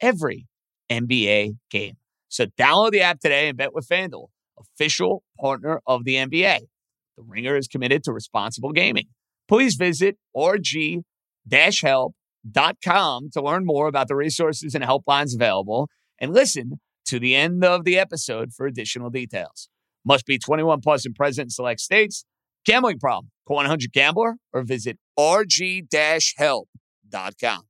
every NBA game. So download the app today and bet with FanDuel, official partner of the NBA. The Ringer is committed to responsible gaming. Please visit rg-help.com to learn more about the resources and helplines available and listen to the end of the episode for additional details. Must be 21 plus and present in select states. Gambling problem? Call 100 Gambler or visit rg-help.com.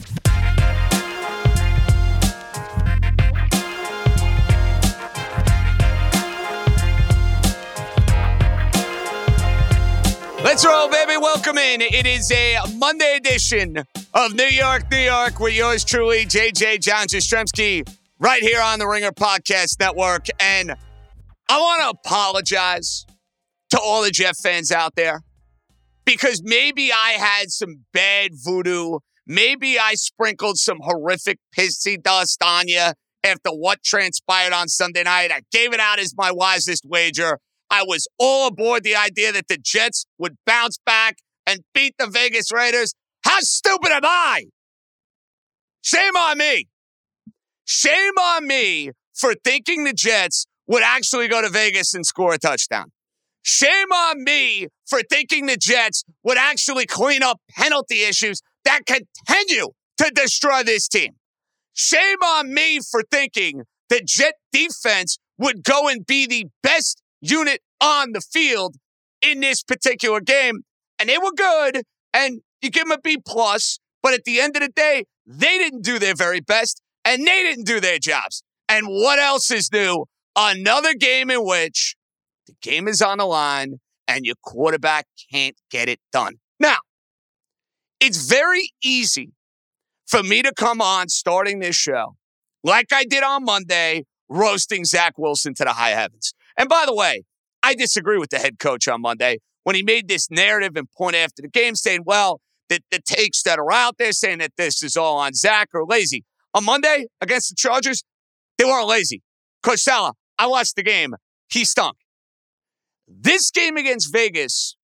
Let's roll, baby. Welcome in. It is a Monday edition of New York, New York with yours truly, JJ John Jastremski, right here on the Ringer Podcast Network. And I want to apologize to all the Jet fans out there because maybe I had some bad voodoo. Maybe I sprinkled some horrific pissy dust on you after what transpired on Sunday night. I gave it out as my wisest wager. I was all aboard the idea that the Jets would bounce back and beat the Vegas Raiders. How stupid am I? Shame on me. Shame on me for thinking the Jets would actually go to Vegas and score a touchdown. Shame on me for thinking the Jets would actually clean up penalty issues that continue to destroy this team. Shame on me for thinking the Jet defense would go and be the best unit on the field in this particular game. And they were good, and you give them a B plus. But at the end of the day, they didn't do their very best, and they didn't do their jobs. And what else is new? Another game in which the game is on the line and your quarterback can't get it done. Now, it's very easy for me to come on starting this show, like I did on Monday, roasting Zach Wilson to the high heavens. And by the way, I disagree with the head coach on Monday when he made this narrative and point after the game saying, well, the, the takes that are out there saying that this is all on Zach or lazy. On Monday against the Chargers, they weren't lazy. Coach Saleh, I watched the game. He stunk. This game against Vegas,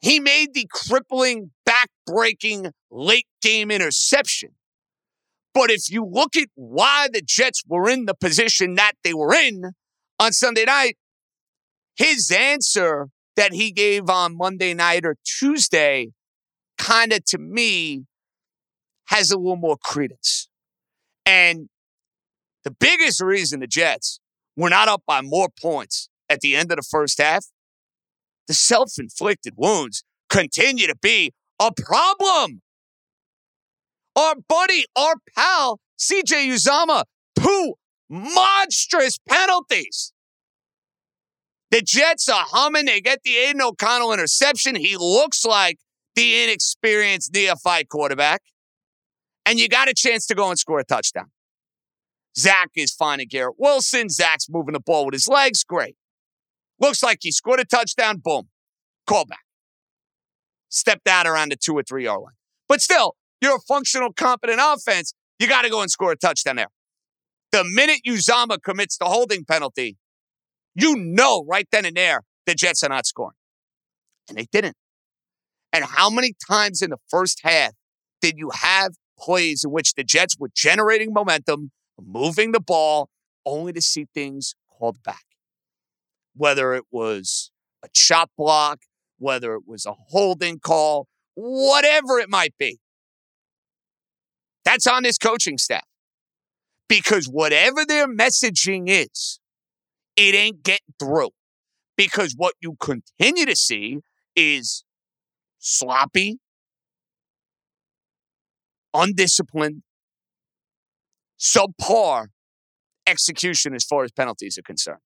he made the crippling, back-breaking late game interception. But if you look at why the Jets were in the position that they were in on Sunday night, his answer that he gave on Monday night or Tuesday kind of to me has a little more credence. And the biggest reason the Jets were not up by more points at the end of the first half, the self inflicted wounds continue to be a problem. Our buddy, our pal, CJ Uzomah, two monstrous penalties. The Jets are humming. They get the Aidan O'Connell interception. He looks like the inexperienced neophyte quarterback. And you got a chance to go and score a touchdown. Zach is finding Garrett Wilson. Zach's moving the ball with his legs. Great. Looks like he scored a touchdown. Boom. Call back. Stepped out around the two or three yard line. But still, you're a functional, competent offense. You got to go and score a touchdown there. The minute Uzomah commits the holding penalty, you know right then and there the Jets are not scoring. And they didn't. And how many times in the first half did you have plays in which the Jets were generating momentum, moving the ball, only to see things called back? Whether it was a chop block, whether it was a holding call, whatever it might be. That's on this coaching staff. Because whatever their messaging is, it ain't getting through. Because what you continue to see is sloppy, undisciplined, subpar execution as far as penalties are concerned.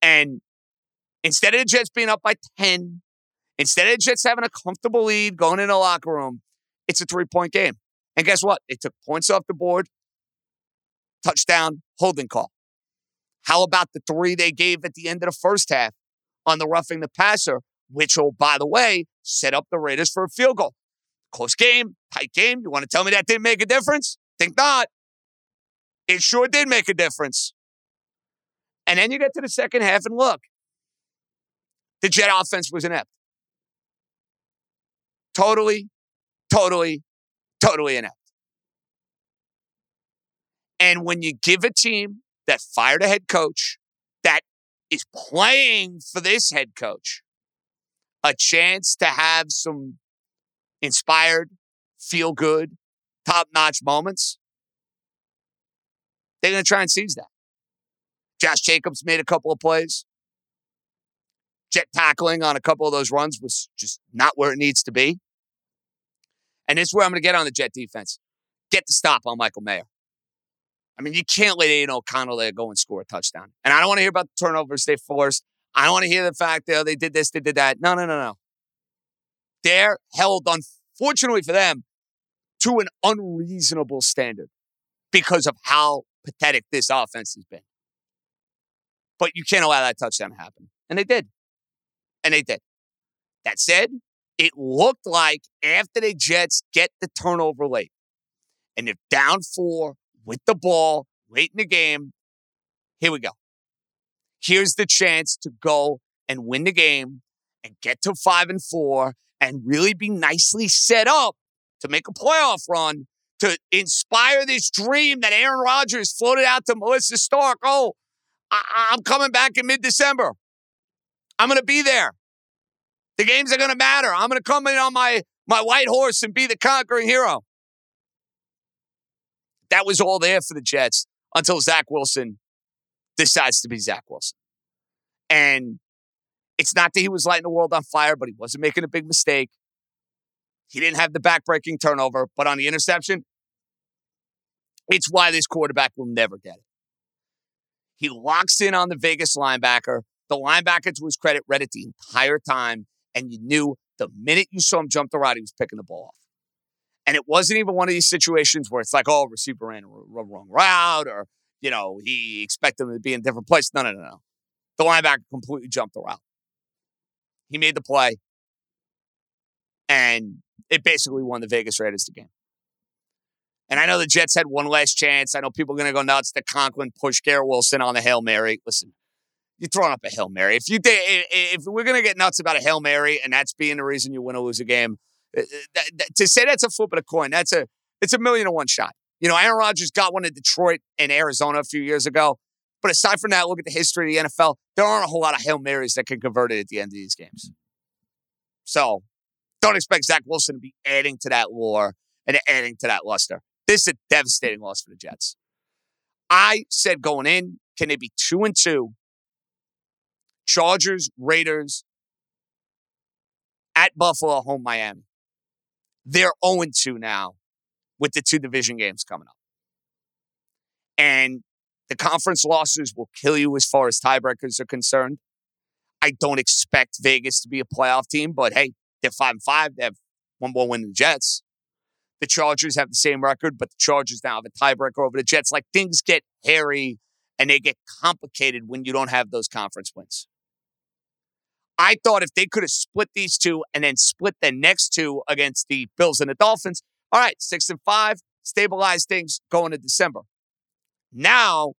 And instead of the Jets being up by 10, instead of the Jets having a comfortable lead going in the locker room, it's a three point game. And guess what? They took points off the board, touchdown, holding call. How about the three they gave at the end of the first half on the roughing the passer, which will, by the way, set up the Raiders for a field goal? Close game, tight game. You want to tell me that didn't make a difference? Think not. It sure did make a difference. And then you get to the second half and look, the Jet offense was inept. Totally, totally, totally inept. And when you give a team that fired a head coach that is playing for this head coach a chance to have some inspired, feel good, top notch moments, they're going to try and seize that. Josh Jacobs made a couple of plays. Jet tackling on a couple of those runs was just not where it needs to be. And this is where I'm going to get on the Jet defense. Get the stop on Michael Mayer. I mean, you can't let Aidan O'Connell there go and score a touchdown. And I don't want to hear about the turnovers they forced. I don't want to hear the fact that oh, they did this, they did that. No, no, no, no. They're held, unfortunately for them, to an unreasonable standard because of how pathetic this offense has been. But you can't allow that touchdown to happen. And they did. And they did. That said, it looked like after the Jets get the turnover late and they're down four with the ball late in the game, here we go. Here's the chance to go and win the game and get to five and four and really be nicely set up to make a playoff run to inspire this dream that Aaron Rodgers floated out to Melissa Stark. Oh, I- am coming back in mid December. I'm going to be there. The games are going to matter. I'm going to come in on my, my white horse and be the conquering hero. That was all there for the Jets until Zach Wilson decides to be Zach Wilson. And it's not that he was lighting the world on fire, but he wasn't making a big mistake. He didn't have the backbreaking turnover, but on the interception, it's why this quarterback will never get it. He locks in on the Vegas linebacker. The linebacker, to his credit, read it the entire time, and you knew the minute you saw him jump the route, he was picking the ball off. And it wasn't even one of these situations where it's like, oh, receiver ran a wrong route or, you know, he expected him to be in a different place. No, no, no, no. The linebacker completely jumped the route. He made the play. And it basically won the Vegas Raiders the game. And I know the Jets had one last chance. I know people are going to go nuts. The Conklin push Garrett Wilson on the Hail Mary. Listen, you're throwing up a Hail Mary. If you if we're going to get nuts about a Hail Mary and that's being the reason you win or lose a game, uh, uh, to say that's a flip of a coin, that's a it's a million to one shot. You know, Aaron Rodgers got one in Detroit and Arizona a few years ago. But aside from that, look at the history of the NFL. There aren't a whole lot of Hail Marys that can convert it at the end of these games. So don't expect Zach Wilson to be adding to that lore and adding to that luster. This is a devastating loss for the Jets. I said going in, can they be two and two? Chargers, Raiders, at Buffalo, home Miami. They're 0 2 now with the two division games coming up. And The conference losses will kill you as far as tiebreakers are concerned. I don't expect Vegas to be a playoff team, but hey, they're five and five. They have one more win than the Jets. The Chargers have the same record, but the Chargers now have a tiebreaker over the Jets. Like things get hairy and they get complicated when you don't have those conference wins. I thought if they could have split these two and then split the next two against the Bills and the Dolphins, all right, six and five, stabilize things going to December. Now,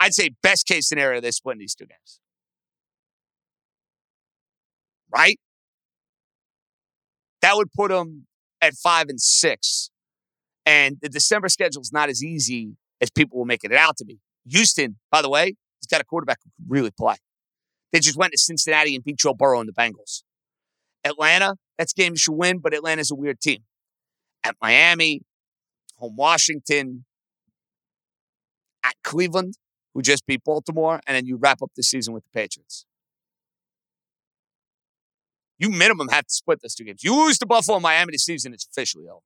I'd say best case scenario, they split these two games. Right? That would put them at five and six. And the December schedule is not as easy as people will make it out to be. Houston, by the way, he's got a quarterback who can really play. They just went to Cincinnati and beat Joe Burrow and the Bengals. Atlanta, that's game you should win, but Atlanta's a weird team. At Miami, home Washington, at Cleveland, who just beat Baltimore, and then you wrap up the season with the Patriots. You minimum have to split those two games. You lose to Buffalo and Miami this season, it's officially over.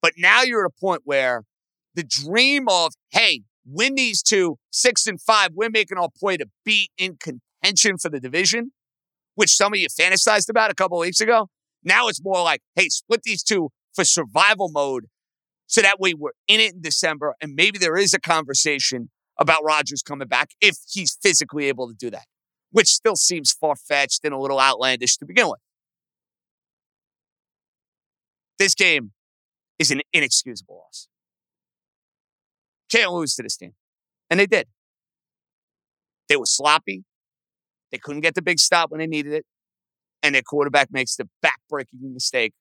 But now you're at a point where the dream of, hey, win these two, six and five, we're making our play to be in contention for the division, which some of you fantasized about a couple weeks ago. Now it's more like, hey, split these two for survival mode. So that way we're in it in December and maybe there is a conversation about Rodgers coming back if he's physically able to do that which still seems far fetched and a little outlandish to begin with. This game is an inexcusable loss. Can't lose to this team. And they did. They were sloppy. They couldn't get the big stop when they needed it. And their quarterback makes the backbreaking mistake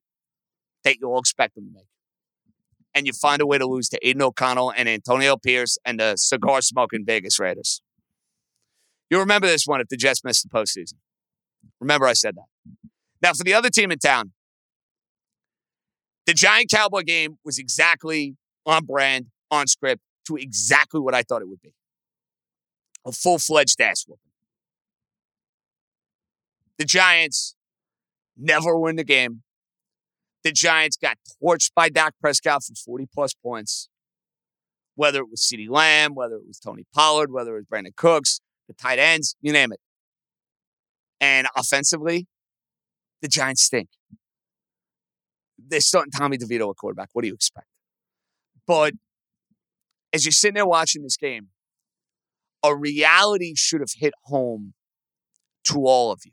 that you'll expect them to make. And you find a way to lose to Aidan O'Connell and Antonio Pierce and the cigar smoking Vegas Raiders. You'll remember this one if the Jets missed the postseason. Remember, I said that. Now, for the other team in town, the Giant Cowboy game was exactly on brand, on script, to exactly what I thought it would be a full fledged ass whooping. The Giants never win the game. The Giants got torched by Dak Prescott for 40 plus points. Whether it was CeeDee Lamb, whether it was Tony Pollard, whether it was Brandin Cooks, the tight ends, you name it. And offensively, the Giants stink. They're starting Tommy DeVito at quarterback. What do you expect? But as you're sitting there watching this game, a reality should have hit home to all of you.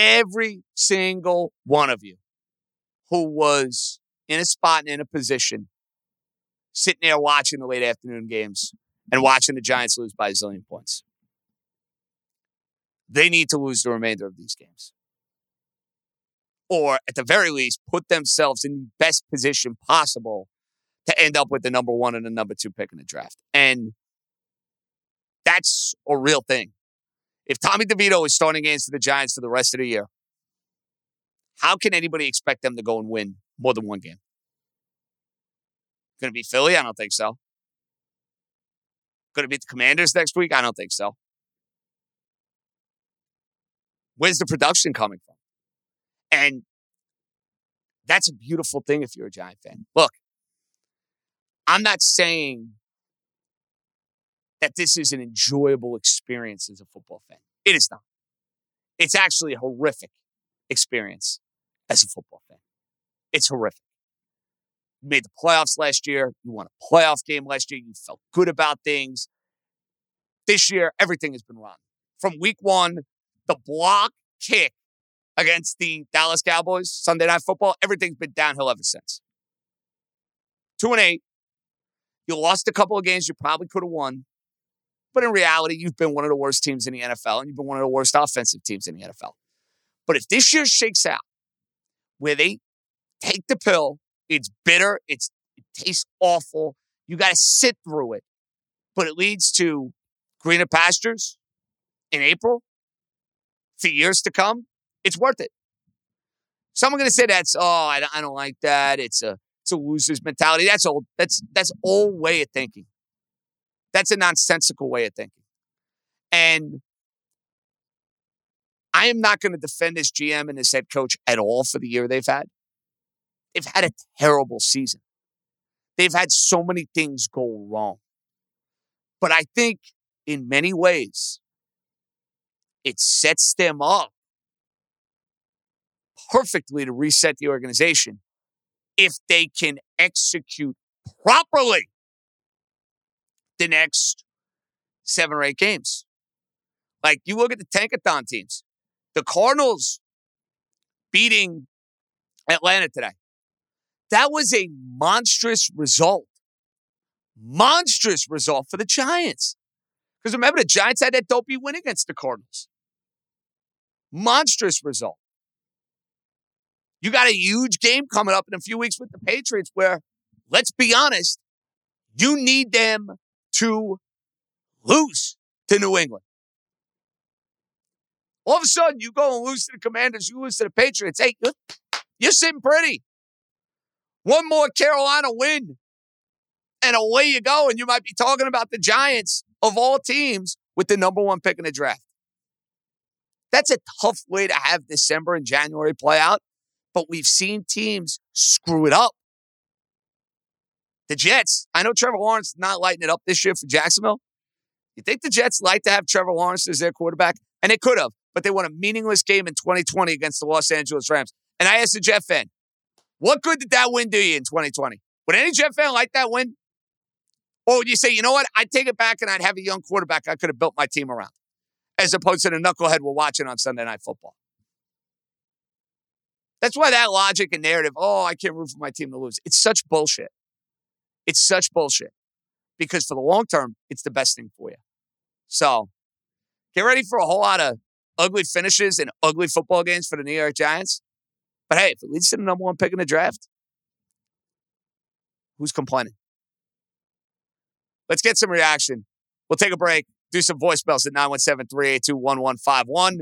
Every single one of you who was in a spot and in a position, sitting there watching the late afternoon games and watching the Giants lose by a zillion points. They need to lose the remainder of these games. Or at the very least, put themselves in the best position possible to end up with the number one and the number two pick in the draft. And that's a real thing. If Tommy DeVito is starting games for the Giants for the rest of the year, how can anybody expect them to go and win more than one game? Going to be Philly? I don't think so. Going to beat the Commanders next week? I don't think so. Where's the production coming from? And that's a beautiful thing if you're a Giant fan. Look, I'm not saying that this is an enjoyable experience as a football fan. It is not. It's actually a horrific experience as a football fan. It's horrific. You made the playoffs last year. You won a playoff game last year. You felt good about things. This year, everything has been wrong. From week one, the block kick against the Dallas Cowboys, Sunday Night Football, everything's been downhill ever since. Two and eight. You lost a couple of games you probably could have won. But in reality, you've been one of the worst teams in the NFL, and you've been one of the worst offensive teams in the NFL. But if this year shakes out where they take the pill it's bitter. It's, it tastes awful. You got to sit through it. But it leads to greener pastures in April for years to come. It's worth it. Someone going to say that's, oh, I, I don't like that. It's a, it's a loser's mentality. That's old. That's, that's old way of thinking. That's a nonsensical way of thinking. And I am not going to defend this GM and this head coach at all for the year they've had. They've had a terrible season. They've had so many things go wrong. But I think in many ways, it sets them up perfectly to reset the organization if they can execute properly the next seven or eight games. Like you look at the Tankathon teams, the Cardinals beating Atlanta today. That was a monstrous result. Monstrous result for the Giants. Because remember, the Giants had that dopey win against the Cardinals. Monstrous result. You got a huge game coming up in a few weeks with the Patriots where, let's be honest, you need them to lose to New England. All of a sudden, you go and lose to the Commanders, you lose to the Patriots. Hey, you're, you're sitting pretty. One more Carolina win, and away you go. And you might be talking about the Giants of all teams with the number one pick in the draft. That's a tough way to have December and January play out, but we've seen teams screw it up. The Jets, I know Trevor Lawrence not lighting it up this year for Jacksonville. You think the Jets like to have Trevor Lawrence as their quarterback? And they could have, but they won a meaningless game in 2020 against the Los Angeles Rams. And I asked a Jet fan, what good did that win do you in 2020? Would any Jet fan like that win? Or would you say, you know what? I'd take it back and I'd have a young quarterback I could have built my team around, as opposed to the knucklehead we're watching on Sunday Night Football? That's why that logic and narrative, oh, I can't root for my team to lose. It's such bullshit. It's such bullshit because for the long term, it's the best thing for you. So get ready for a whole lot of ugly finishes and ugly football games for the New York Giants. But hey, if it leads to the number one pick in the draft, who's complaining? Let's get some reaction. We'll take a break, do some voicemails at 917 382 1151.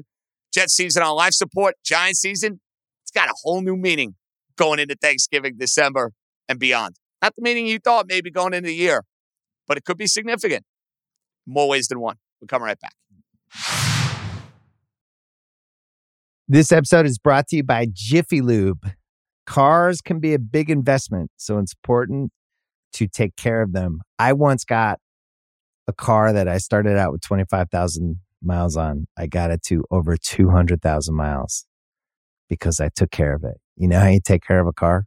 Jet season on life support, Giant season, it's got a whole new meaning going into Thanksgiving, December, and beyond. Not the meaning you thought maybe going into the year, but it could be significant. More ways than one. We'll come right back. This episode is brought to you by Jiffy Lube. Cars can be a big investment, so it's important to take care of them. I once got a car that I started out with 25,000 miles on. I got it to over 200,000 miles because I took care of it. You know how you take care of a car?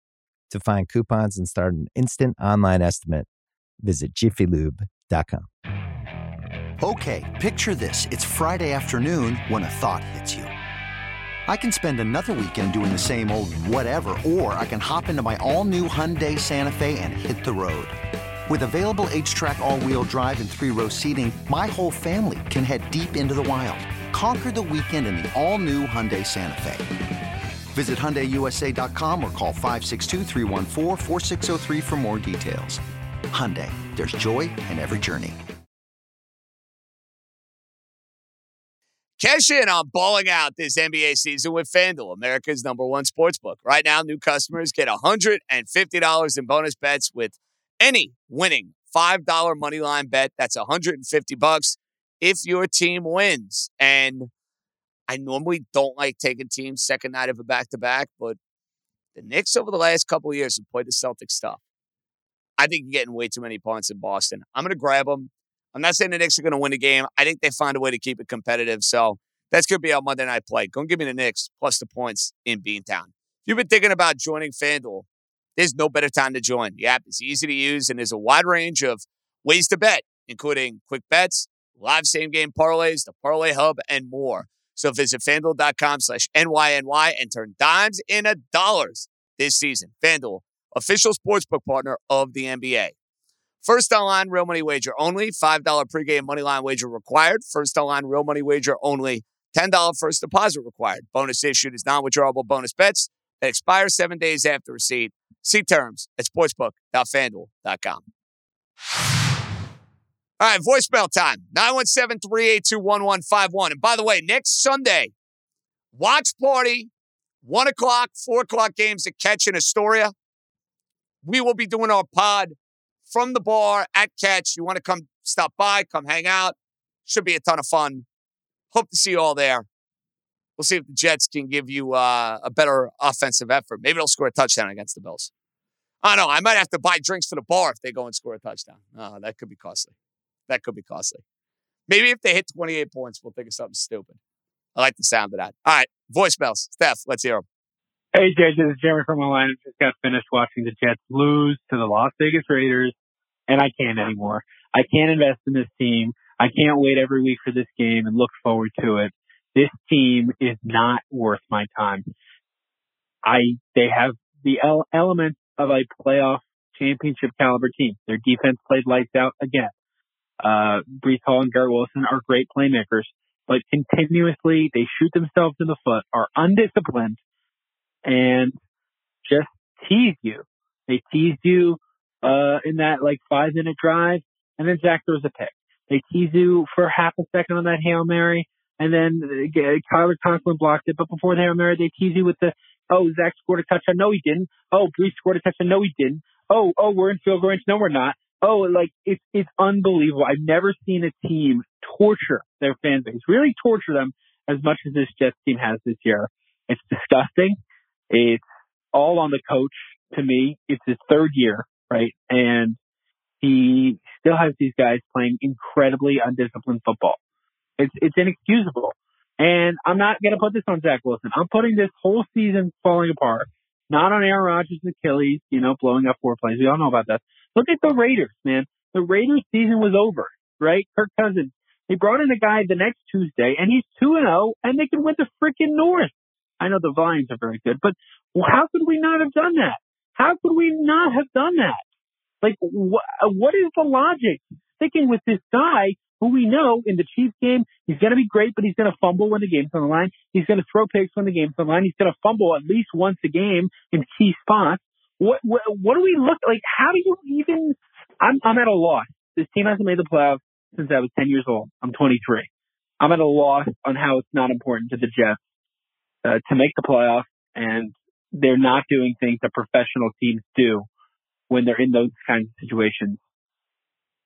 To find coupons and start an instant online estimate, visit jiffylube.com. Okay, picture this. It's Friday afternoon when a thought hits you. I can spend another weekend doing the same old whatever, or I can hop into my all new Hyundai Santa Fe and hit the road. With available HTRAC, all wheel drive, and three row seating, my whole family can head deep into the wild. Conquer the weekend in the all new Hyundai Santa Fe. Visit HyundaiUSA.com or call 562 for more details. Hyundai, there's joy in every journey. Cash in on balling out this NBA season with FanDuel, America's number one sports book. Right now, new customers get $150 in bonus bets with any winning $5 moneyline bet. That's 150 bucks if your team wins. And I normally don't like taking teams second night of a back to back, but the Knicks over the last couple years have played the Celtics tough. I think you're getting way too many points in Boston. I'm going to grab them. I'm not saying the Knicks are going to win the game. I think they find a way to keep it competitive. So that's going to be our Monday night play. Go and give me the Knicks plus the points in Beantown. If you've been thinking about joining FanDuel, there's no better time to join. The app is easy to use and there's a wide range of ways to bet, including quick bets, live same game parlays, the parlay hub, and more. So visit fanduel.com slash NYNY and turn dimes into dollars this season. FanDuel, official sportsbook partner of the NBA. First online real money wager only. $5 pregame moneyline wager required. First online real money wager only. $10 first deposit required. Bonus issued is non withdrawable bonus bets that expire seven days after receipt. See terms at sportsbook.fanduel.com. All right, voicemail time 917 382 1151. And by the way, next Sunday, watch party, 1 o'clock, 4 o'clock games at Katch in Astoria. We will be doing our pod from the bar at Katch. You want to come stop by, come hang out. Should be a ton of fun. Hope to see you all there. We'll see if the Jets can give you uh, a better offensive effort. Maybe they'll score a touchdown against the Bills. I don't know. I might have to buy drinks for the bar if they go and score a touchdown. Oh, that could be costly. That could be costly. Maybe if they hit 28 points, we'll think of something stupid. I like the sound of that. All right, voicemails. Steph, let's hear them. Hey, JJ, this is Jeremy from Atlanta. Just got finished watching the Jets lose to the Las Vegas Raiders, and I can't anymore. I can't invest in this team. I can't wait every week for this game and look forward to it. This team is not worth my time. I they have the elements of a playoff championship caliber team. Their defense played lights out again. Uh, Breece Hall and Garrett Wilson are great playmakers, but continuously they shoot themselves in the foot, are undisciplined, and just tease you. They tease you uh, in that like five minute drive, and then Zach throws a pick. They tease you for half a second on that hail mary, and then uh, Tyler Conklin blocked it. But before the hail mary, they tease you with the oh Zach scored a touchdown. No, he didn't. Oh, Breece scored a touchdown. No, he didn't. Oh, oh, we're in field range. No, we're not oh, like it's it's unbelievable. I've never seen a team torture their fan base, really torture them as much as this Jets team has this year. It's disgusting. It's all on the coach to me. It's his third year, right? And he still has these guys playing incredibly undisciplined football. It's it's inexcusable. And I'm not going to put this on Zach Wilson. I'm putting this whole season falling apart, not on Aaron Rodgers' Achilles, you know, blowing up four plays. We all know about that. Look at the Raiders, man. The Raiders season was over, right? Kirk Cousins. They brought in a guy the next Tuesday and he's 2 and 0 and they can win the freaking North. I know the Lions are very good, but how could we not have done that? How could we not have done that? Like, wh- what is the logic sticking with this guy who we know in the Chiefs game, he's going to be great, but he's going to fumble when the game's on the line. He's going to throw picks when the game's on the line. He's going to fumble at least once a game in key spots. What, what, what do we look like? How do you even? I'm I'm at a loss. This team hasn't made the playoffs since I was 10 years old. I'm 23. I'm at a loss on how it's not important to the Jets uh, to make the playoffs, and they're not doing things that professional teams do when they're in those kinds of situations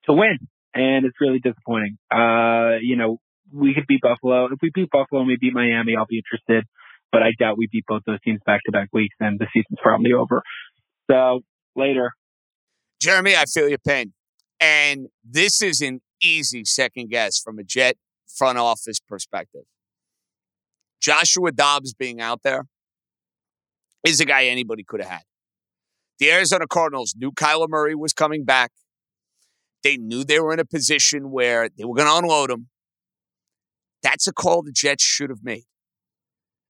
to win. And it's really disappointing. Uh, you know, we could beat Buffalo. If we beat Buffalo and we beat Miami, I'll be interested. But I doubt we beat both those teams back to back weeks, and the season's probably over. So later. Jeremy, I feel your pain. And this is an easy second guess from a Jet front office perspective. Joshua Dobbs being out there is a guy anybody could have had. The Arizona Cardinals knew Kyler Murray was coming back. They knew they were in a position where they were going to unload him. That's a call the Jets should have made.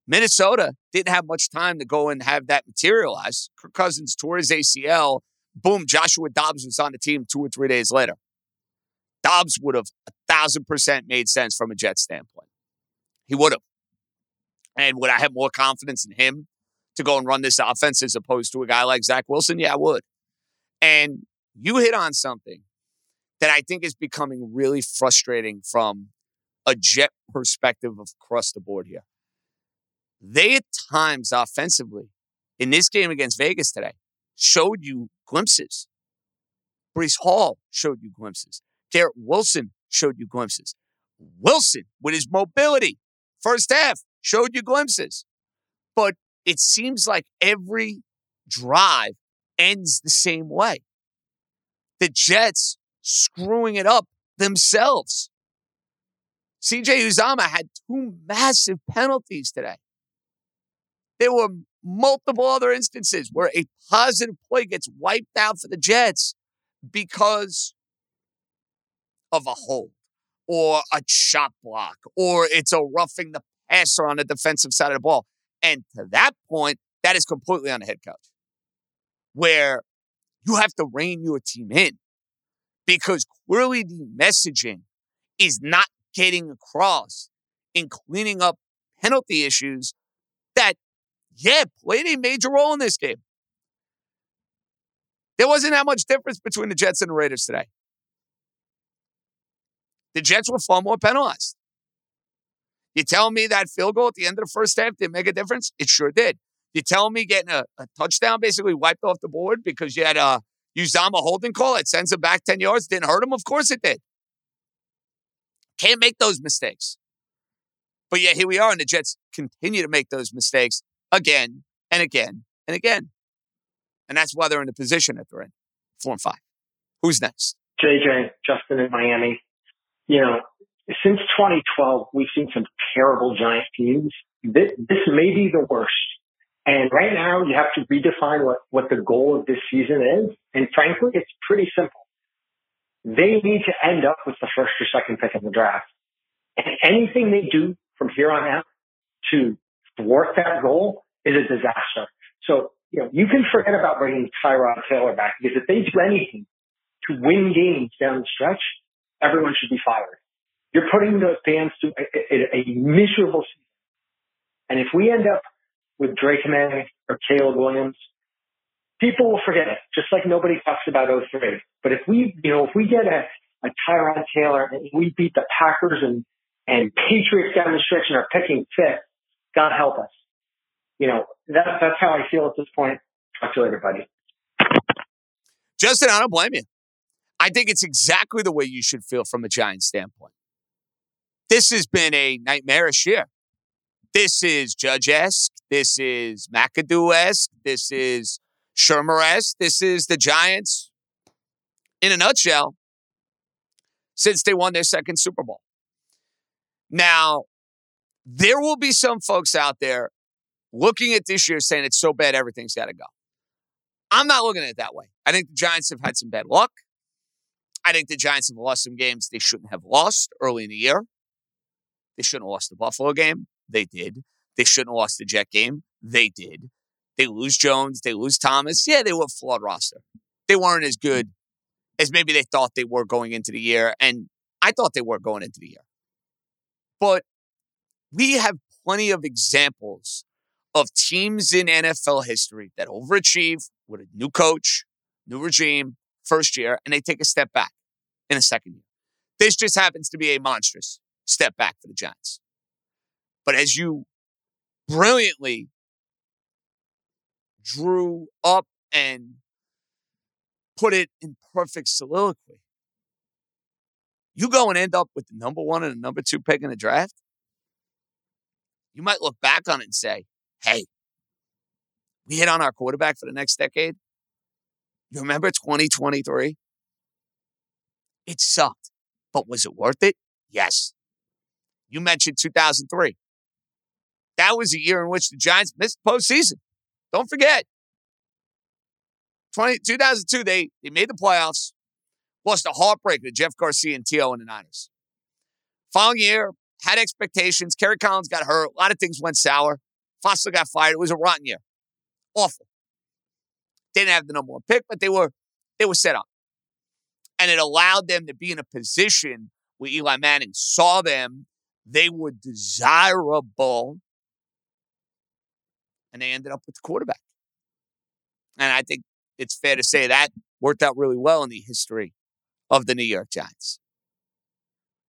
Minnesota didn't have much time to go and have that materialize. Kirk Cousins tore his ACL. Boom, Joshua Dobbs was on the team two or three days later. Dobbs would have a thousand percent made sense from a Jet standpoint. He would have. And would I have more confidence in him to go and run this offense as opposed to a guy like Zach Wilson? Yeah, I would. And you hit on something that I think is becoming really frustrating from a Jet perspective across the board here. They at times offensively in this game against Vegas today showed you glimpses. Breece Hall showed you glimpses. Garrett Wilson showed you glimpses. Wilson with his mobility, first half, showed you glimpses. But it seems like every drive ends the same way. The Jets screwing it up themselves. CJ Uzomah had two massive penalties today. There were multiple other instances where a positive play gets wiped out for the Jets because of a hold or a chop block or it's a roughing the passer on the defensive side of the ball. And to that point, that is completely on the head coach where you have to rein your team in because clearly the messaging is not getting across in cleaning up penalty issues yeah, played a major role in this game. There wasn't that much difference between the Jets and the Raiders today. The Jets were far more penalized. You tell me that field goal at the end of the first half didn't make a difference? It sure did. You tell me getting a, a touchdown basically wiped off the board because you had uh, a Uzomah holding call that sends him back 10 yards didn't hurt him? Of course it did. Can't make those mistakes. But yet here we are, and the Jets continue to make those mistakes again and again and again. And that's why they're in the position that they're in. Four and five. Who's next? JJ, Justin in Miami. You know, since 2012, we've seen some terrible Giant teams. This, this may be the worst. And right now, you have to redefine what, what the goal of this season is. And frankly, it's pretty simple. They need to end up with the first or second pick in the draft. And anything they do from here on out to thwart that goal is a disaster. So, you know, you can forget about bringing Tyrod Taylor back because if they do anything to win games down the stretch, everyone should be fired. You're putting the fans to a, a, a miserable season. And if we end up with Drake Maye or Caleb Williams, people will forget it, just like nobody talks about 03. But if we, you know, if we get a, a Tyrod Taylor and we beat the Packers and, and Patriots down the stretch and are picking fifth, God help us. You know, that, that's how I feel at this point. Talk to everybody. Justin, I don't blame you. I think it's exactly the way you should feel from a Giants standpoint. This has been a nightmarish year. This is Judge esque. This is McAdoo esque. This is Shurmur esque. This is the Giants in a nutshell since they won their second Super Bowl. Now, there will be some folks out there looking at this year saying it's so bad, everything's got to go. I'm not looking at it that way. I think the Giants have had some bad luck. I think the Giants have lost some games they shouldn't have lost early in the year. They shouldn't have lost the Buffalo game. They did. They shouldn't have lost the Jet game. They did. They lose Jones. They lose Thomas. Yeah, they were a flawed roster. They weren't as good as maybe they thought they were going into the year. And I thought they were going into the year. But we have plenty of examples of teams in NFL history that overachieve with a new coach, new regime, first year, and they take a step back in a second year. This just happens to be a monstrous step back for the Giants. But as you brilliantly drew up and put it in perfect soliloquy, you go and end up with the number one and the number two pick in the draft. You might look back on it and say, hey, we hit on our quarterback for the next decade. You remember 2023? It sucked, but was it worth it? Yes. You mentioned 2003. That was a year in which the Giants missed postseason. Don't forget. 20, 2002, they, they made the playoffs, lost a heartbreak to Jeff Garcia and T.O. and the Niners. Following year, had expectations. Kerry Collins got hurt. A lot of things went sour. Fassel got fired. It was a rotten year. Awful. Didn't have the number one pick, but they were they were set up. And it allowed them to be in a position where Eli Manning saw them. They were desirable. And they ended up with the quarterback. And I think it's fair to say that worked out really well in the history of the New York Giants.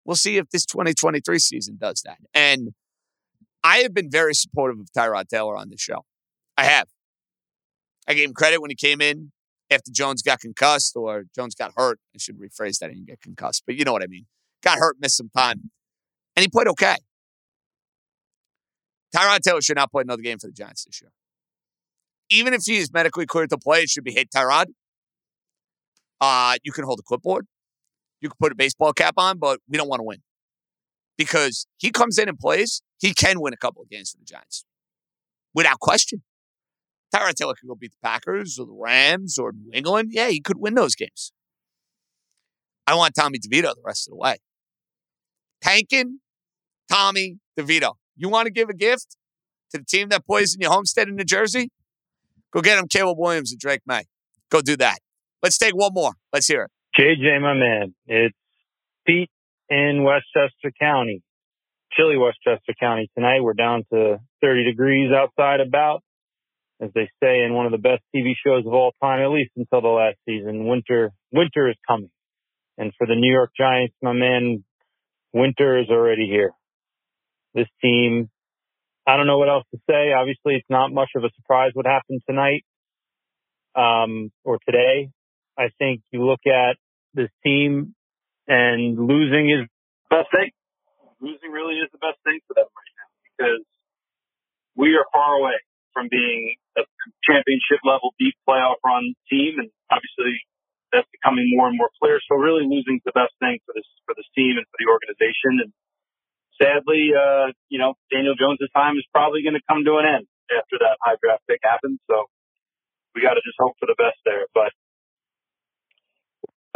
We'll see if this 2023 season does that. And I have been very supportive of Tyrod Taylor on this show. I have. I gave him credit when he came in after Jones got concussed or Jones got hurt. I should rephrase that. He didn't get concussed, but you know what I mean. Got hurt, missed some time, and he played okay. Tyrod Taylor should not play another game for the Giants this year. Even if he is medically cleared to play, it should be, hey, Tyrod, uh, you can hold a clipboard. You can put a baseball cap on, but we don't want to win. Because he comes in and plays, he can win a couple of games for the Giants. Without question. Tyrod Taylor could go beat the Packers or the Rams or New England. Yeah, he could win those games. I want Tommy DeVito the rest of the way. Tanking, Tommy DeVito. You want to give a gift to the team that plays in your homestead in New Jersey? Go get him Caleb Williams and Drake Maye. Go do that. Let's take one more. Let's hear it. JJ, my man. It's Pete in Westchester County, chilly Westchester County tonight. We're down to 30 degrees outside about as they say in one of the best TV shows of all time, at least until the last season. Winter, winter is coming. And for the New York Giants, my man, winter is already here. This team, I don't know what else to say. Obviously, it's not much of a surprise what happened tonight um, or today. I think you look at this team and losing is the best thing. Losing really is the best thing for them right now because we are far away from being a championship level deep playoff run team. And obviously that's becoming more and more clear. So really losing is the best thing for this, for this team and for the organization. And sadly, uh, you know, Daniel Jones's time is probably going to come to an end after that high draft pick happens. So we got to just hope for the best there. But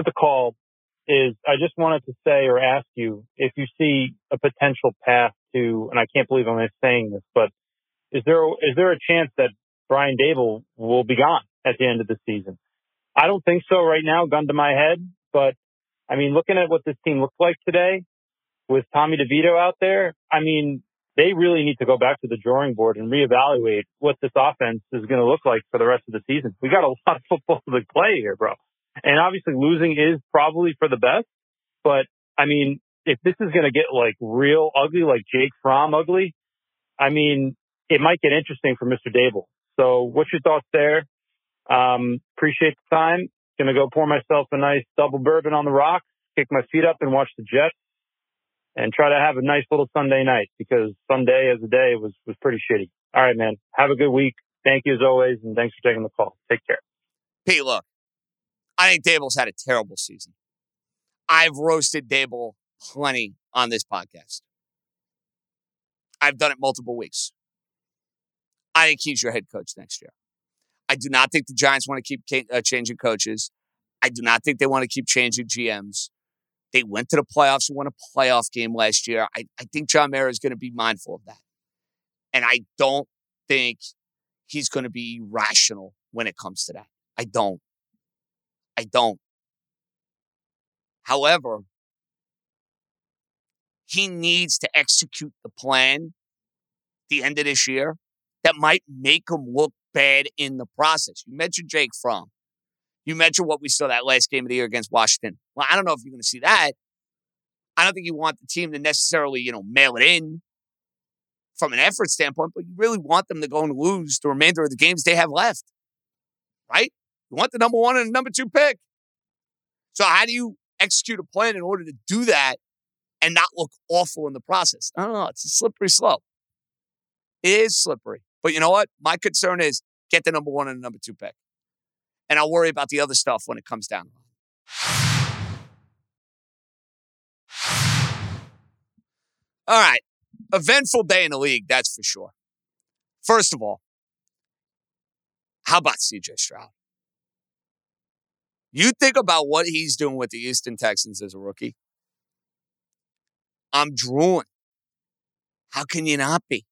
the call is I just wanted to say or ask you if you see a potential path to, and I can't believe I'm saying this, but is there is there a chance that Brian Daboll will be gone at the end of the season? I don't think so right now, gun to my head. But I mean, looking at what this team looks like today with Tommy DeVito out there, I mean, they really need to go back to the drawing board and reevaluate what this offense is going to look like for the rest of the season. We got a lot of football to play here, bro. And obviously losing is probably for the best, but I mean, if this is going to get like real ugly, like Jake Fromm ugly, I mean, it might get interesting for Mr. Daboll. So what's your thoughts there? Um, appreciate the time. Gonna go pour myself a nice double bourbon on the rocks, kick my feet up and watch the Jets and try to have a nice little Sunday night because Sunday as a day was, was pretty shitty. All right, man. Have a good week. Thank you as always. And thanks for taking the call. Take care. Pete, look, I think Daboll's had a terrible season. I've roasted Dable plenty on this podcast. I've done it multiple weeks. I think he's your head coach next year. I do not think the Giants want to keep uh, changing coaches. I do not think they want to keep changing GMs. They went to the playoffs and won a playoff game last year. I, I think John Mara is going to be mindful of that. And I don't think he's going to be rational when it comes to that. I don't. I don't. However, he needs to execute the plan the end of this year that might make him look bad in the process. You mentioned Jake Fromm. You mentioned what we saw that last game of the year against Washington. Well, I don't know if you're going to see that. I don't think you want the team to necessarily, you know, mail it in from an effort standpoint, but you really want them to go and lose the remainder of the games they have left. Right? You want the number one and the number two pick. So how do you execute a plan in order to do that and not look awful in the process? I don't know. It's a slippery slope. It is slippery. But you know what? My concern is get the number one and the number two pick. And I'll worry about the other stuff when it comes down. All right. Eventful day in the league, that's for sure. First of all, how about CJ Stroud? You think about what he's doing with the Houston Texans as a rookie. I'm drooling. How can you not be?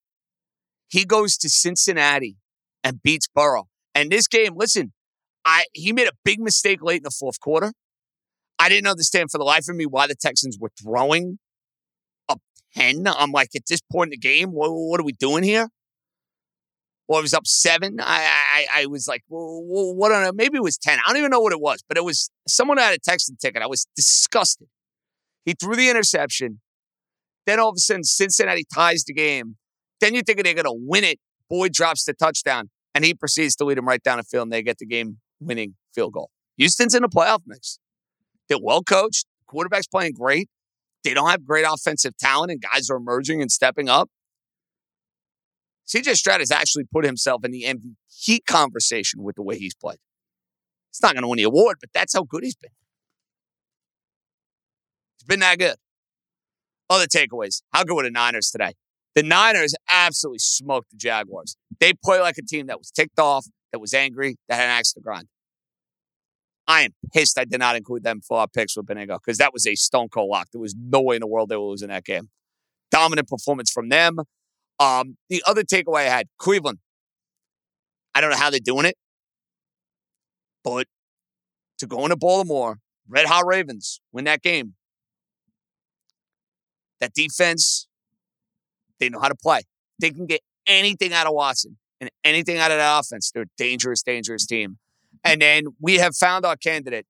He goes to Cincinnati and beats Burrow. And this game, listen, I he made a big mistake late in the fourth quarter. I didn't understand for the life of me why the Texans were throwing a 10. I'm like, at this point in the game, what, what are we doing here? Well, it was up seven. I, I, I was like, well, what on Maybe it was 10. I don't even know what it was, but it was someone had a texting ticket. I was disgusted. He threw the interception. Then all of a sudden, Cincinnati ties the game. Then you think they're going to win it. Boyd drops the touchdown, and he proceeds to lead them right down the field, and they get the game winning field goal. Houston's in the playoff mix. They're well coached. Quarterback's playing great. They don't have great offensive talent, and guys are emerging and stepping up. CJ Stroud has actually put himself in the MVP conversation with the way he's played. He's not going to win the award, but that's how good he's been. He's been that good. Other takeaways. How good were the Niners today? The Niners absolutely smoked the Jaguars. They play like a team that was ticked off, that was angry, that had an axe to grind. I am pissed I did not include them for our picks with Benigno because that was a stone cold lock. There was no way in the world they were losing that game. Dominant performance from them. Um, the other takeaway I had Cleveland. I don't know how they're doing it, but to go into Baltimore, Red Hot Ravens, win that game. That defense they know how to play. They can get anything out of Watson and anything out of that offense. They're a dangerous, dangerous team. And then we have found our candidate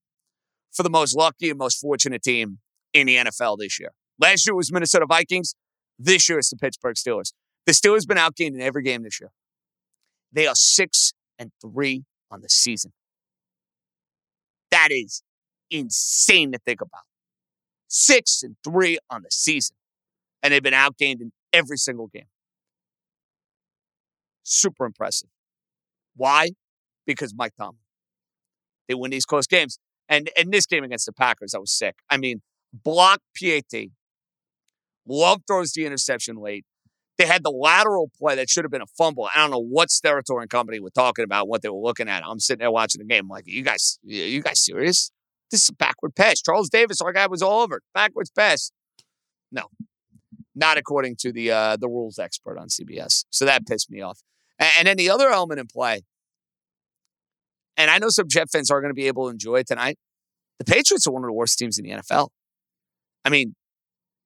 for the most lucky and most fortunate team in the NFL this year. Last year was Minnesota Vikings. This year it's the Pittsburgh Steelers. The Steelers been outgained in every game this year. They are six and three on the season. That is insane to think about. Six and three on the season. And they've been outgained in every single game. Super impressive. Why? Because Mike Tomlin. They win these close games. And in this game against the Packers, I was sick. I mean, block PAT. Love throws the interception late. They had the lateral play that should have been a fumble. I don't know what Steratore and company were talking about, what they were looking at. I'm sitting there watching the game. I'm like, you guys, you guys serious? This is a backward pass. Charles Davis, our guy was all over. it. Backwards pass. No, not according to the uh, the rules expert on CBS. So that pissed me off. And, and then the other element in play, and I know some Jet fans are going to be able to enjoy it tonight. The Patriots are one of the worst teams in the NFL. I mean,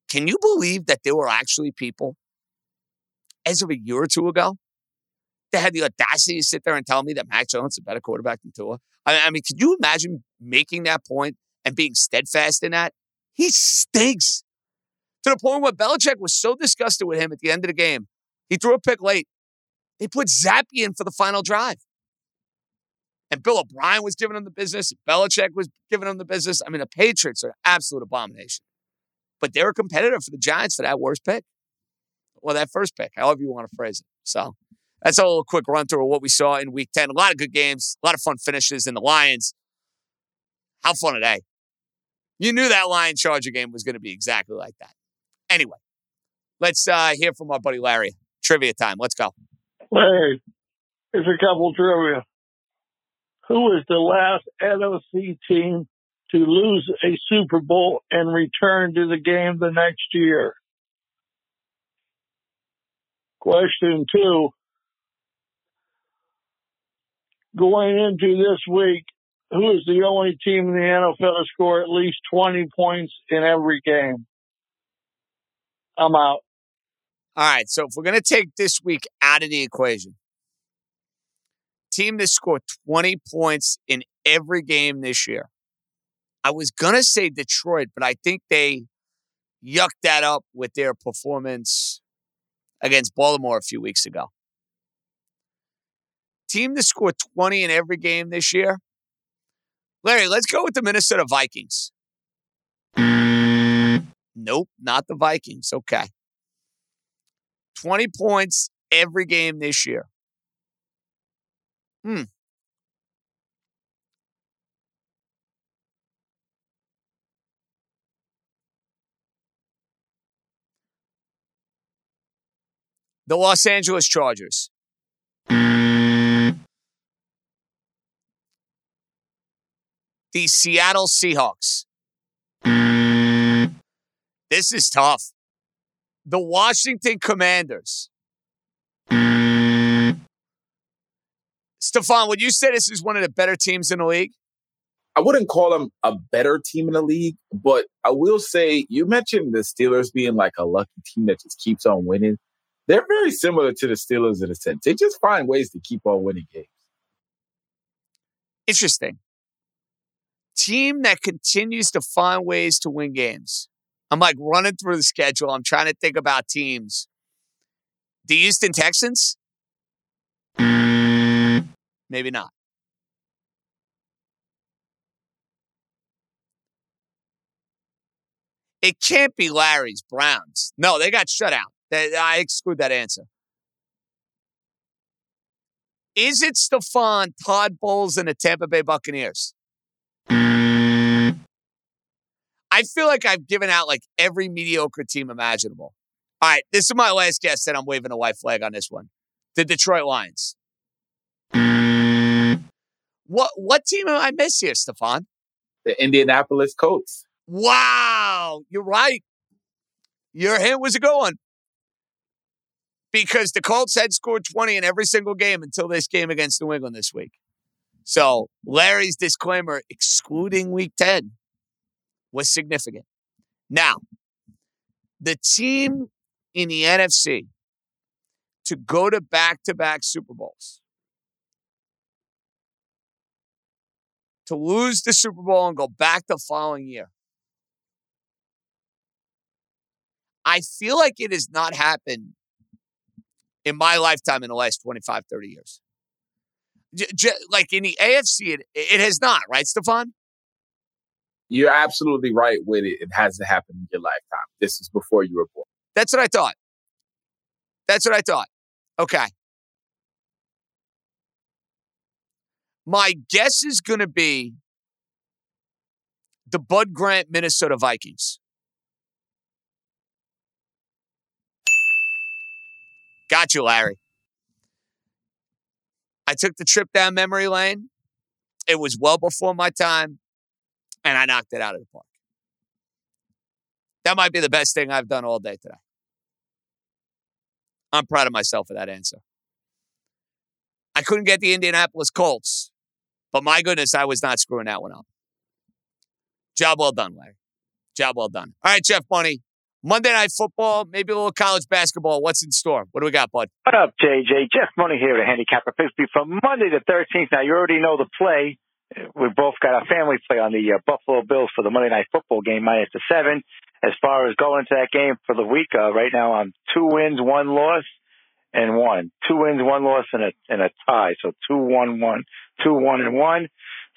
can you believe that there were actually people as of a year or two ago they had the audacity to sit there and tell me that Mac Jones is a better quarterback than Tua? I, I mean, could you imagine making that point and being steadfast in that? He stinks to the point where Belichick was so disgusted with him at the end of the game. He threw a pick late. They put Zappe in for the final drive. And Bill O'Brien was giving him the business. Belichick was giving him the business. I mean, the Patriots are an absolute abomination. But they were competitive for the Giants for that worst pick. Well, that first pick, however you want to phrase it. So that's a little quick run through of what we saw in week 10. A lot of good games, a lot of fun finishes in the Lions. How fun a day. You knew that Lion Charger game was going to be exactly like that. Anyway, let's uh, hear from our buddy Larry. Trivia time. Let's go. Larry, here's a couple trivia. Who is the last NFC team to lose a Super Bowl and return to the game the next year? Question two. Going into this week, who is the only team in the NFL to score at least 20 points in every game? I'm out. All right. So if we're going to take this week out of the equation, team that scored 20 points in every game this year. I was going to say Detroit, but I think they yucked that up with their performance against Baltimore a few weeks ago. Team to score 20 in every game this year. Larry, let's go with the Minnesota Vikings. Nope, not the Vikings. Okay. 20 points every game this year. Hmm. The Los Angeles Chargers. The Seattle Seahawks. This is tough. The Washington Commanders. Stefan, would you say this is one of the better teams in the league? I wouldn't call them a better team in the league, but I will say you mentioned the Steelers being like a lucky team that just keeps on winning. They're very similar to the Steelers in a sense. They just find ways to keep on winning games. Interesting. Team that continues to find ways to win games. I'm like running through the schedule. I'm trying to think about teams. The Houston Texans? Maybe not. It can't be Larry's Browns. No, they got shut out. I exclude that answer. Is it Stefan, Todd Bowles, and the Tampa Bay Buccaneers? I feel like I've given out like every mediocre team imaginable. All right, this is my last guess, and I'm waving a white flag on this one. The Detroit Lions. What what team am I miss here, Stefan? The Indianapolis Colts. Wow, you're right. Your hint was a good one. Because the Colts had scored 20 in every single game until this game against New England this week. So Larry's disclaimer, excluding week 10, was significant. Now, the team in the NFC to go to back to back Super Bowls to lose the Super Bowl and go back the following year. I feel like it has not happened in my lifetime in the last 25, 30 years. J- j- like in the AFC, it, it has not, right, Stefan? You're absolutely right with it. It hasn't happened in your lifetime. This is before you were born. That's what I thought. That's what I thought. Okay. My guess is going to be the Bud Grant Minnesota Vikings. Got you, Larry. I took the trip down memory lane. It was well before my time, and I knocked it out of the park. That might be the best thing I've done all day today. I'm proud of myself for that answer. I couldn't get the Indianapolis Colts, but my goodness, I was not screwing that one up. Job well done, Larry. Job well done. All right, Jeff Money. Monday Night Football, maybe a little college basketball. What's in store? What do we got, bud? What up, JJ? Jeff Money here, the handicapper Frisbee from Monday the 13th. Now, you already know the play. We both got our family play on the uh, Buffalo Bills for the Monday Night Football game, minus the seven. As far as going into that game for the week, uh, right now I'm two wins, one loss, and one. Two wins, one loss, and a and a tie. So two, one, one, two, one, and one.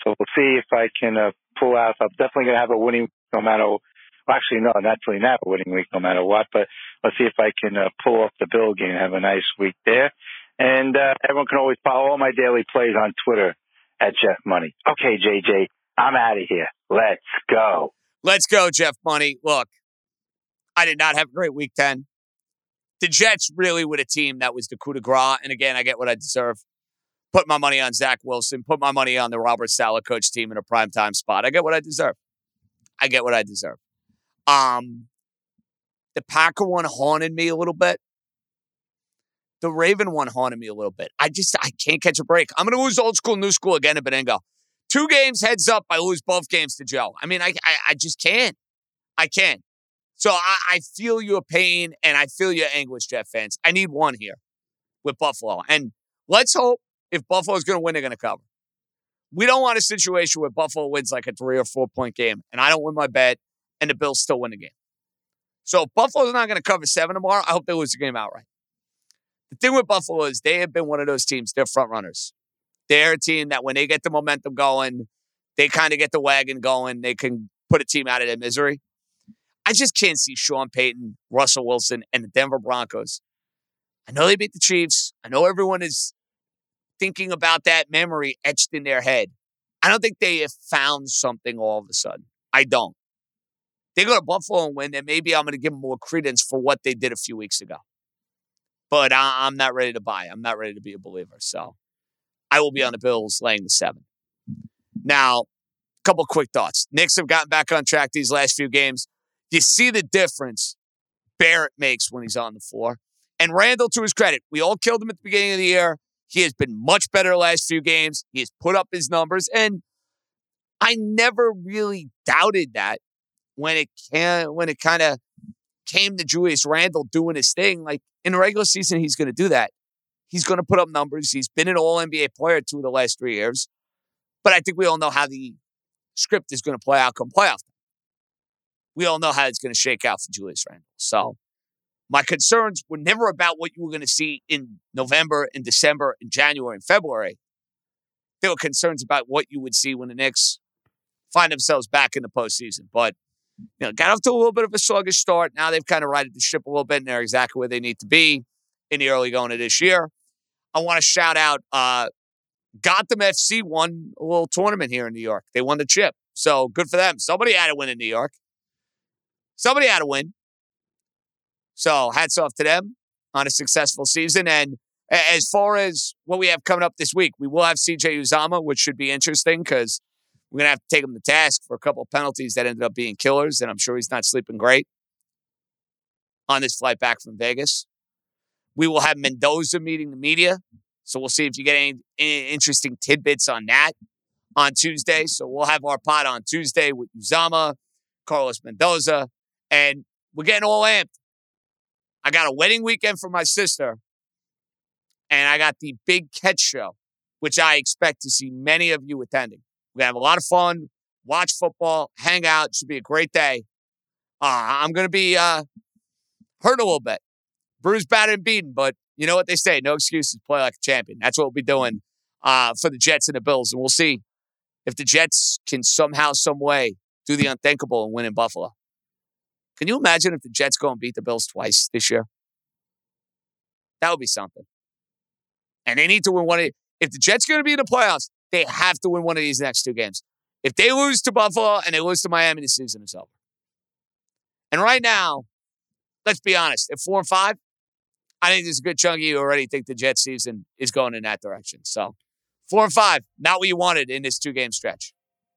So we'll see if I can uh, pull out. I'm definitely going to have a winning no matter. Well, actually, no, naturally not a winning week no matter what. But let's see if I can uh, pull off the Bill game. And have a nice week there. And uh, everyone can always follow all my daily plays on Twitter at Jeff Money. Okay, JJ, I'm out of here. Let's go. Let's go, Jeff Money. Look, I did not have a great week 10. The Jets really were a team that was the coup de grace. And again, I get what I deserve. Put my money on Zach Wilson, put my money on the Robert Saleh coach team in a primetime spot. I get what I deserve. I get what I deserve. Um, the Packer one haunted me a little bit. The Raven one haunted me a little bit. I just I can't catch a break. I'm gonna lose old school, new school again at Benigno. Two games heads up, I lose both games to Joe. I mean, I I, I just can't. I can't. So I, I feel your pain and I feel your anguish, Jeff fans. I need one here with Buffalo. And let's hope if Buffalo's to win, they're to cover. We don't want a situation where Buffalo wins like a three or four point game and I don't win my bet and the Bills still win the game. So if Buffalo's not going to cover seven tomorrow, I hope they lose the game outright. The thing with Buffalo is they have been one of those teams, they're front runners. They're a team that when they get the momentum going, they kind of get the wagon going. They can put a team out of their misery. I just can't see Sean Payton, Russell Wilson, and the Denver Broncos. I know they beat the Chiefs. I know everyone is thinking about that memory etched in their head. I don't think they have found something all of a sudden. I don't. They go to Buffalo and win, then maybe I'm going to give them more credence for what they did a few weeks ago. But I, am not ready to buy. I'm not ready to be a believer. So I will be on the Bills laying the seven. Now, a couple quick thoughts. Knicks have gotten back on track these last few games. You see the difference Barrett makes when he's on the floor. And Randle, to his credit, we all killed him at the beginning of the year. He has been much better the last few games. He has put up his numbers. And I never really doubted that when it can when it kind of came to Julius Randle doing his thing. Like in the regular season, he's going to do that. He's going to put up numbers. He's been an All NBA player two of the last three years. But I think we all know how the script is going to play out come playoff we all know how it's going to shake out for Julius Randle. So my concerns were never about what you were going to see in November, in December, in January, and February. They were concerns about what you would see when the Knicks find themselves back in the postseason. But you know, got off to a little bit of a sluggish start. Now they've kind of righted the ship a little bit, and they're exactly where they need to be in the early going of this year. I want to shout out uh, Gotham FC won a little tournament here in New York. They won the chip. So good for them. Somebody had to win in New York. Somebody had to win. So hats off to them on a successful season. And as far as what we have coming up this week, we will have CJ Uzomah, which should be interesting because we're going to have to take him to task for a couple of penalties that ended up being killers. And I'm sure he's not sleeping great on this flight back from Vegas. We will have Mendoza meeting the media. So we'll see if you get any, any interesting tidbits on that on Tuesday. So we'll have our pot on Tuesday with Uzomah, Carlos Mendoza, and we're getting all amped. I got a wedding weekend for my sister, and I got the Big Katch Show, which I expect to see many of you attending. We're gonna have a lot of fun, watch football, hang out. It should be a great day. Uh, I'm gonna be uh, Hurt a little bit. Bruised, battered, and beaten, but you know what they say: no excuses. Play like a champion. That's what we'll be doing uh, for the Jets and the Bills, and we'll see if the Jets can somehow, some way, do the unthinkable and win in Buffalo. Can you imagine if the Jets go and beat the Bills twice this year? That would be something. And they need to win one. Of, if the Jets are going to be in the playoffs, they have to win one of these next two games. If they lose to Buffalo and they lose to Miami, the season is over. And right now, let's be honest, at four and five, I think there's a good chunk of you already think the Jets season is going in that direction. So four and five, not what you wanted in this two game stretch.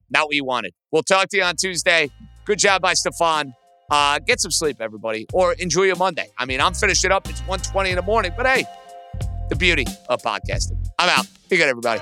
Not what you wanted. We'll talk to you on Tuesday. Good job by Stefan. Uh, get some sleep, everybody, or enjoy your Monday. I mean, I'm finishing up. It's 1.20 in the morning, but hey, the beauty of podcasting. I'm out. Be good, everybody.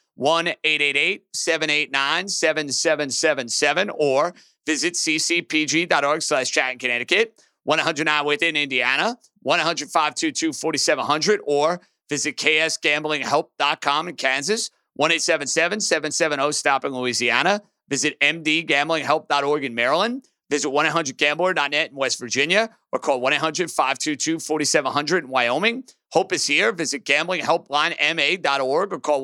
1 888 789 7777, or Visit ccpg.org slash chat in Connecticut, 109 within Indiana, 100 522 4700, or visit ksgamblinghelp.com in Kansas, 1 770 stop in Louisiana. Visit mdgamblinghelp.org in Maryland. Visit 1-800-GAMBLER.net in West Virginia or call 1-800-522-4700 in Wyoming. Hope is here. Visit gamblinghelplinema.org or call